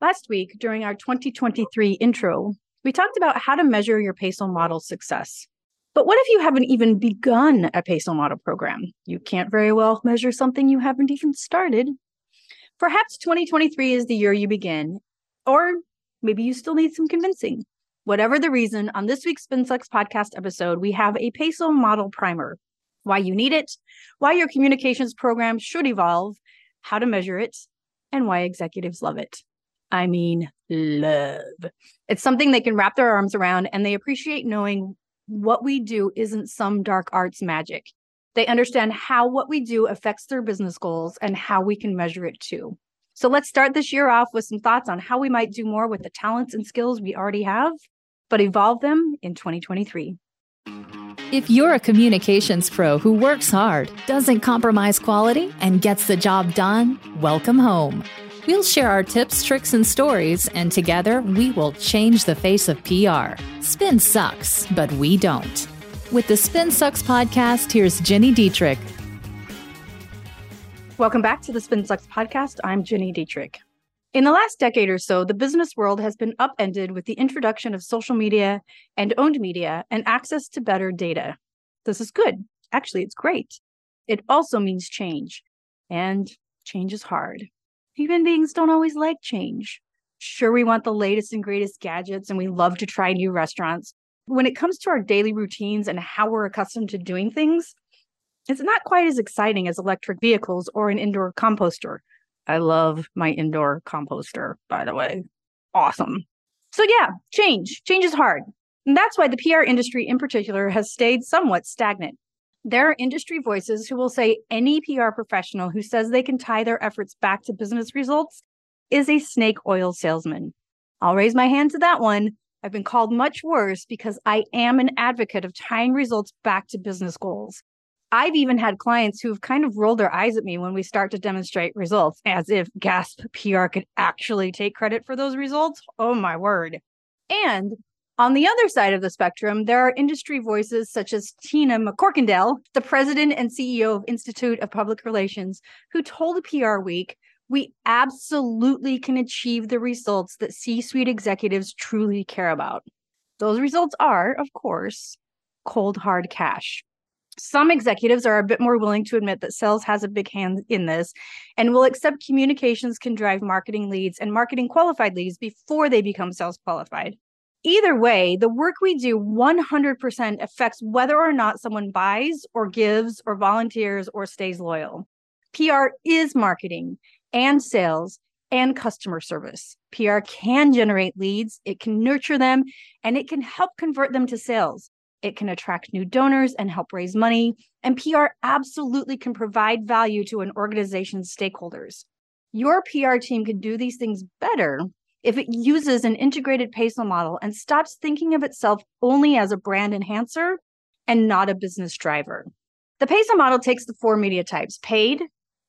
Last week, during our 2023 intro, we talked about how to measure your PESO model success. But what if you haven't even begun a PESO model program? You can't very well measure something you haven't even started. Perhaps 2023 is the year you begin, or maybe you still need some convincing. Whatever the reason, on this week's SpinSucks podcast episode, we have a PESO model primer why you need it, why your communications program should evolve, how to measure it, and why executives love it. I mean, love. It's something they can wrap their arms around and they appreciate knowing what we do isn't some dark arts magic. They understand how what we do affects their business goals and how we can measure it too. So let's start this year off with some thoughts on how we might do more with the talents and skills we already have, but evolve them in 2023. If you're a communications pro who works hard, doesn't compromise quality, and gets the job done, welcome home. We'll share our tips, tricks, and stories, and together we will change the face of PR. Spin sucks, but we don't. With the Spin Sucks podcast, here's Gini Dietrich. Welcome back to the Spin Sucks podcast. I'm Gini Dietrich. In the last decade or so, the business world has been upended with the introduction of social media and owned media and access to better data. This is good. Actually, it's great. It also means change, and change is hard. Human beings don't always like change. Sure, we want the latest and greatest gadgets and we love to try new restaurants. When it comes to our daily routines and how we're accustomed to doing things, it's not quite as exciting as electric vehicles or an indoor composter. I love my indoor composter, by the way. Awesome. So, yeah, change. Change is hard. And that's why the PR industry in particular has stayed somewhat stagnant. There are industry voices who will say any PR professional who says they can tie their efforts back to business results is a snake oil salesman. I'll raise my hand to that one. I've been called much worse because I am an advocate of tying results back to business goals. I've even had clients who've kind of rolled their eyes at me when we start to demonstrate results as if Gasp PR could actually take credit for those results. Oh my word. And on the other side of the spectrum, there are industry voices such as Tina McCorkindale, the president and CEO of Institute of Public Relations, who told PR Week, we absolutely can achieve the results that C suite executives truly care about. Those results are, of course, cold hard cash. Some executives are a bit more willing to admit that sales has a big hand in this and will accept communications can drive marketing leads and marketing qualified leads before they become sales qualified. Either way, the work we do 100% affects whether or not someone buys or gives or volunteers or stays loyal. PR is marketing and sales and customer service. PR can generate leads, it can nurture them, and it can help convert them to sales. It can attract new donors and help raise money. And PR absolutely can provide value to an organization's stakeholders. Your PR team can do these things better if it uses an integrated PESO model and stops thinking of itself only as a brand enhancer and not a business driver. The PESO model takes the four media types paid,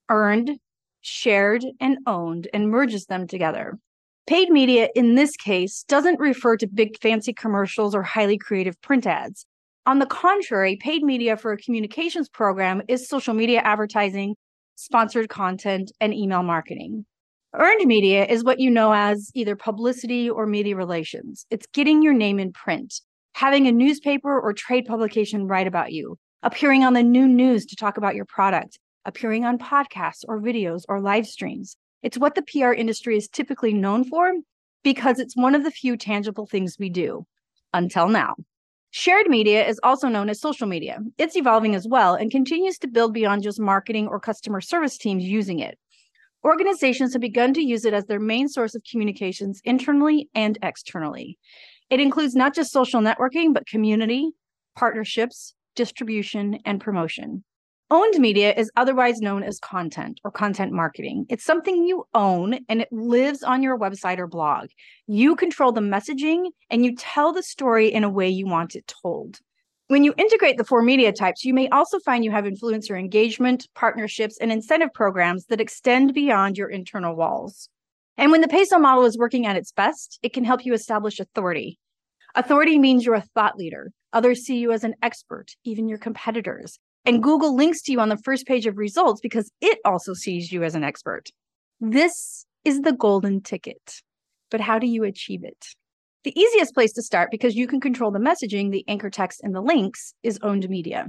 earned, shared, and owned and merges them together. Paid media in this case doesn't refer to big fancy commercials or highly creative print ads. On the contrary, paid media for a communications program is social media advertising, sponsored content, and email marketing. Earned media is what you know as either publicity or media relations. It's getting your name in print, having a newspaper or trade publication write about you, appearing on the new news to talk about your product, appearing on podcasts or videos or live streams. It's what the PR industry is typically known for because it's one of the few tangible things we do until now. Shared media is also known as social media. It's evolving as well and continues to build beyond just marketing or customer service teams using it. Organizations have begun to use it as their main source of communications internally and externally. It includes not just social networking, but community, partnerships, distribution, and promotion. Owned media is otherwise known as content or content marketing. It's something you own and it lives on your website or blog. You control the messaging and you tell the story in a way you want it told. When you integrate the four media types, you may also find you have influencer engagement, partnerships, and incentive programs that extend beyond your internal walls. And when the PESO model is working at its best, it can help you establish authority. Authority means you're a thought leader. Others see you as an expert, even your competitors. And Google links to you on the first page of results because it also sees you as an expert. This is the golden ticket. but how do you achieve it? The easiest place to start, because you can control the messaging, the anchor text, and the links, is owned media.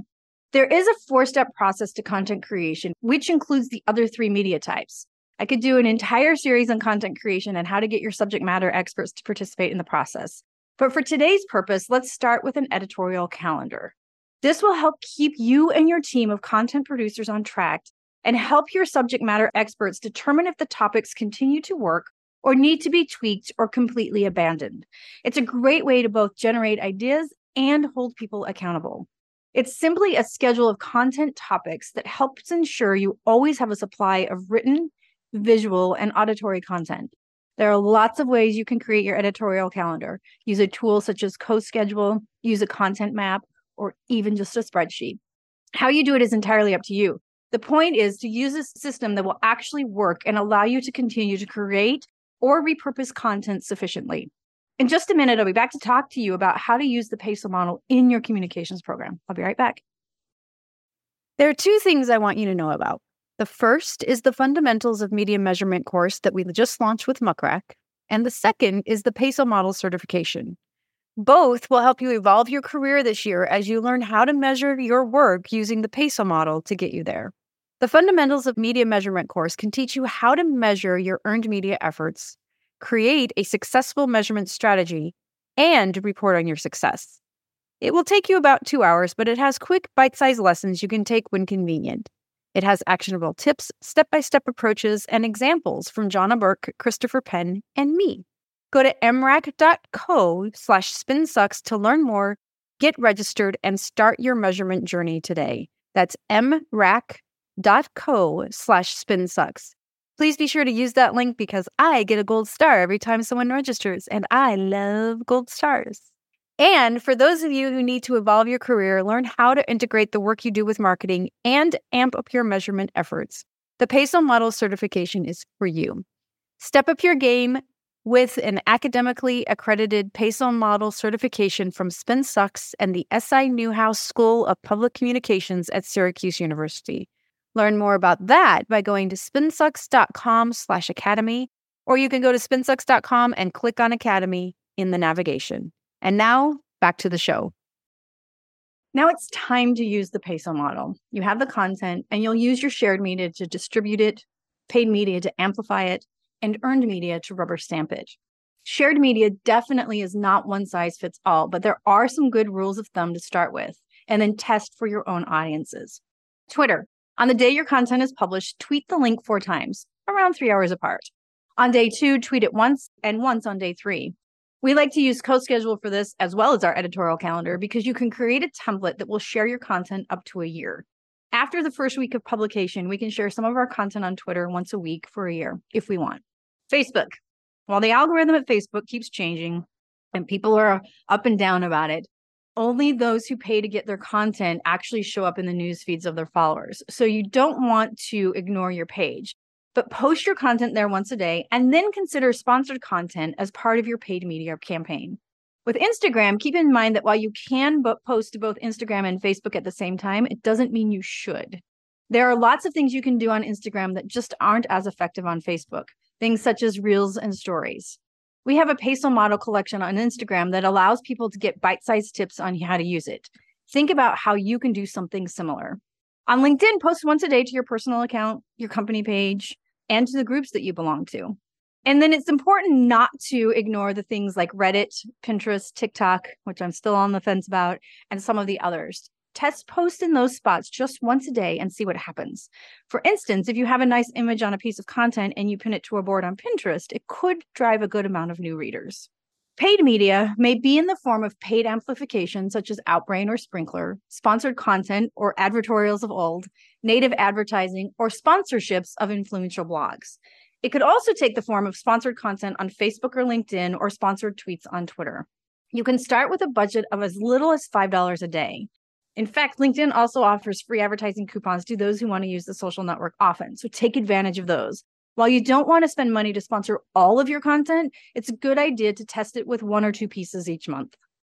There is a four step process to content creation, which includes the other three media types. I could do an entire series on content creation and how to get your subject matter experts to participate in the process. But for today's purpose, let's start with an editorial calendar. This will help keep you and your team of content producers on track and help your subject matter experts determine if the topics continue to work or need to be tweaked or completely abandoned. It's a great way to both generate ideas and hold people accountable. It's simply a schedule of content topics that helps ensure you always have a supply of written, visual, and auditory content. There are lots of ways you can create your editorial calendar. Use a tool such as CoSchedule, use a content map, or even just a spreadsheet. How you do it is entirely up to you. The point is to use a system that will actually work and allow you to continue to create or repurpose content sufficiently. In just a minute, I'll be back to talk to you about how to use the PESO model in your communications program. I'll be right back. There are two things I want you to know about. The first is the Fundamentals of Media Measurement course that we just launched with Muck Rack, and the second is the PESO model certification. Both will help you evolve your career this year as you learn how to measure your work using the PESO model to get you there. The Fundamentals of Media Measurement course can teach you how to measure your earned media efforts create a successful measurement strategy, and report on your success. It will take you about two hours, but it has quick, bite sized lessons you can take when convenient. It has actionable tips, step by step approaches, and examples from Johna Burke, Christopher Penn, and me. Go to mrac.co slash spinsucks to learn more, get registered, and start your measurement journey today. That's mrac.co slash spinsucks. Please be sure to use that link because I get a gold star every time someone registers, and I love gold stars. And for those of you who need to evolve your career, learn how to integrate the work you do with marketing and amp up your measurement efforts, the PESO Model certification is for you. Step up your game with an academically accredited PESO Model certification from SpinSucks and the SI Newhouse School of Public Communications at Syracuse University. Learn more about that by going to spinsucks.com slash academy, or you can go to spinsucks.com and click on academy in the navigation. And now back to the show. Now it's time to use the PESO model. You have the content and you'll use your shared media to distribute it, paid media to amplify it, and earned media to rubber stamp it. Shared media definitely is not one size fits all, but there are some good rules of thumb to start with and then test for your own audiences. Twitter, on the day your content is published, tweet the link four times, around three hours apart. On day two, tweet it once and once on day three. We like to use CoSchedule for this as well as our editorial calendar because you can create a template that will share your content up to a year. After the first week of publication, we can share some of our content on Twitter once a week for a year if we want. Facebook. While the algorithm at Facebook keeps changing and people are up and down about it, only those who pay to get their content actually show up in the news feeds of their followers. So you don't want to ignore your page, but post your content there once a day and then consider sponsored content as part of your paid media campaign. With Instagram, keep in mind that while you can post to both Instagram and Facebook at the same time, it doesn't mean you should. There are lots of things you can do on Instagram that just aren't as effective on Facebook, things such as reels and stories. We have a PESO model collection on Instagram that allows people to get bite sized tips on how to use it. Think about how you can do something similar. On LinkedIn, post once a day to your personal account, your company page, and to the groups that you belong to. And then it's important not to ignore the things like Reddit, Pinterest, TikTok, which I'm still on the fence about, and some of the others. Test post in those spots just once a day and see what happens. For instance, if you have a nice image on a piece of content and you pin it to a board on Pinterest, it could drive a good amount of new readers. Paid media may be in the form of paid amplification, such as Outbrain or Sprinklr, sponsored content or advertorials of old, native advertising, or sponsorships of influential blogs. It could also take the form of sponsored content on Facebook or LinkedIn or sponsored tweets on Twitter. You can start with a budget of as little as $5 a day. In fact, LinkedIn also offers free advertising coupons to those who want to use the social network often. So take advantage of those. While you don't want to spend money to sponsor all of your content, it's a good idea to test it with one or two pieces each month.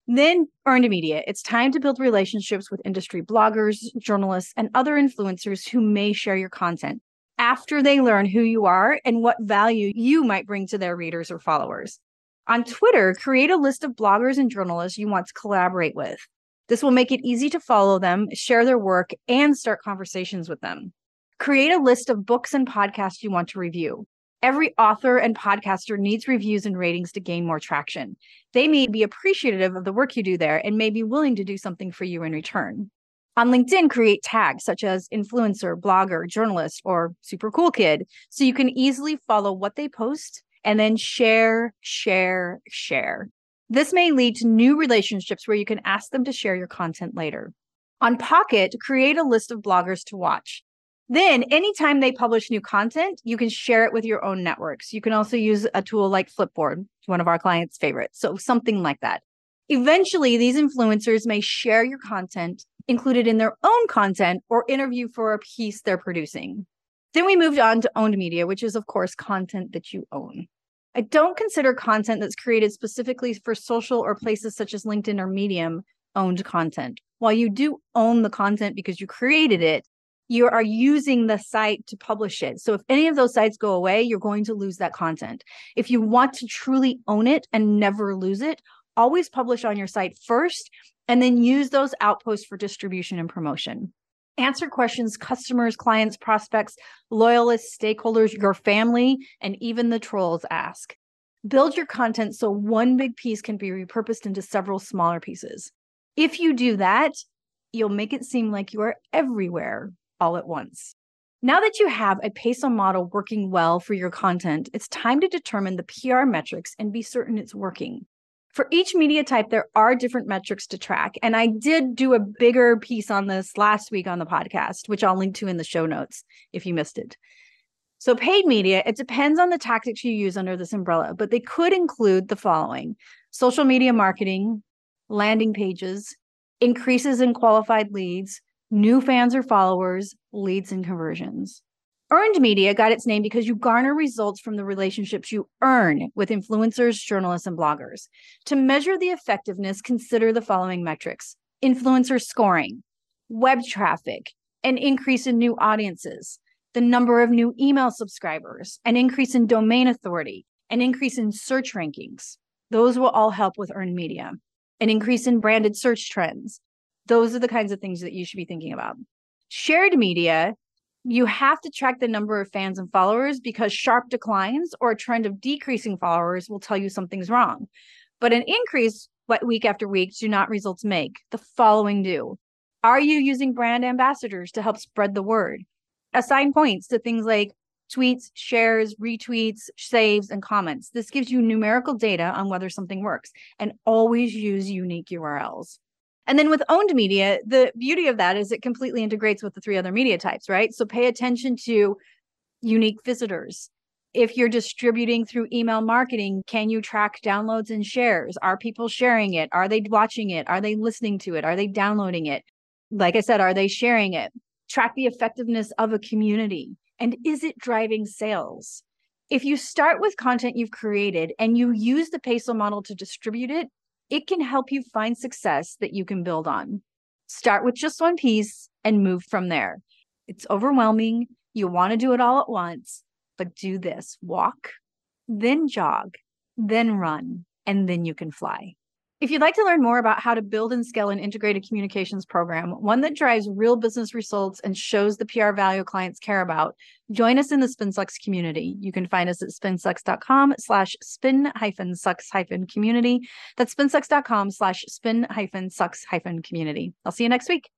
Then earned media. It's time to build relationships with industry bloggers, journalists, and other influencers who may share your content. after they learn who you are and what value you might bring to their readers or followers. On Twitter, create a list of bloggers and journalists you want to collaborate with. This will make it easy to follow them, share their work, and start conversations with them. Create a list of books and podcasts you want to review. Every author and podcaster needs reviews and ratings to gain more traction. They may be appreciative of the work you do there and may be willing to do something for you in return. On LinkedIn, create tags such as influencer, blogger, journalist, or super cool kid so you can easily follow what they post and then share, share, share. This may lead to new relationships where you can ask them to share your content later. On Pocket, create a list of bloggers to watch. Then, anytime they publish new content, you can share it with your own networks. You can also use a tool like Flipboard, one of our clients' favorites. So, something like that. Eventually, these influencers may share your content included in their own content or interview for a piece they're producing. Then we moved on to owned media, which is, of course, content that you own. I don't consider content that's created specifically for social or places such as LinkedIn or Medium owned content. While you do own the content because you created it, you are using the site to publish it. So if any of those sites go away, you're going to lose that content. If you want to truly own it and never lose it, always publish on your site first and then use those outposts for distribution and promotion. Answer questions customers, clients, prospects, loyalists, stakeholders, your family, and even the trolls ask. Build your content so one big piece can be repurposed into several smaller pieces. If you do that, you'll make it seem like you are everywhere all at once. Now that you have a PESO model working well for your content, it's time to determine the PR metrics and be certain it's working. For each media type, there are different metrics to track. And I did do a bigger piece on this last week on the podcast, which I'll link to in the show notes if you missed it. So, paid media, it depends on the tactics you use under this umbrella, but they could include the following social media marketing, landing pages, increases in qualified leads, new fans or followers, leads, and conversions. Earned media got its name because you garner results from the relationships you earn with influencers, journalists, and bloggers. To measure the effectiveness, consider the following metrics influencer scoring, web traffic, an increase in new audiences, the number of new email subscribers, an increase in domain authority, an increase in search rankings. Those will all help with earned media, an increase in branded search trends, those are the kinds of things that you should be thinking about. Shared media, you have to track the number of fans and followers because sharp declines or a trend of decreasing followers will tell you something's wrong. But an increase week after week do not results make. The following do. Are you using brand ambassadors to help spread the word? Assign points to things like tweets, shares, retweets, saves, and comments. This gives you numerical data on whether something works and always use unique URLs. And then with owned media, the beauty of that is it completely integrates with the three other media types, right? So pay attention to unique visitors. If you're distributing through email marketing, can you track downloads and shares? Are people sharing it? Are they watching it? Are they listening to it? Are they downloading it? Like I said, are they sharing it? Track the effectiveness of a community. And is it driving sales? If you start with content you've created and you use the PESO model to distribute it, it can help you find success that you can build on. Start with just one piece and move from there. It's overwhelming. You want to do it all at once, but do this walk, then jog, then run, and then you can fly. If you'd like to learn more about how to build and scale an integrated communications program, one that drives real business results and shows the PR value clients care about, join us in the SpinSucks community. You can find us at spinsucks.com slash spin hyphen sucks hyphen community. That's spinsucks.com slash spin hyphen sucks hyphen community. I'll see you next week.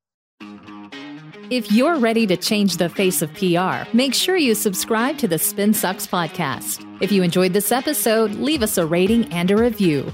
If you're ready to change the face of PR, make sure you subscribe to the Spin Sucks podcast. If you enjoyed this episode, leave us a rating and a review.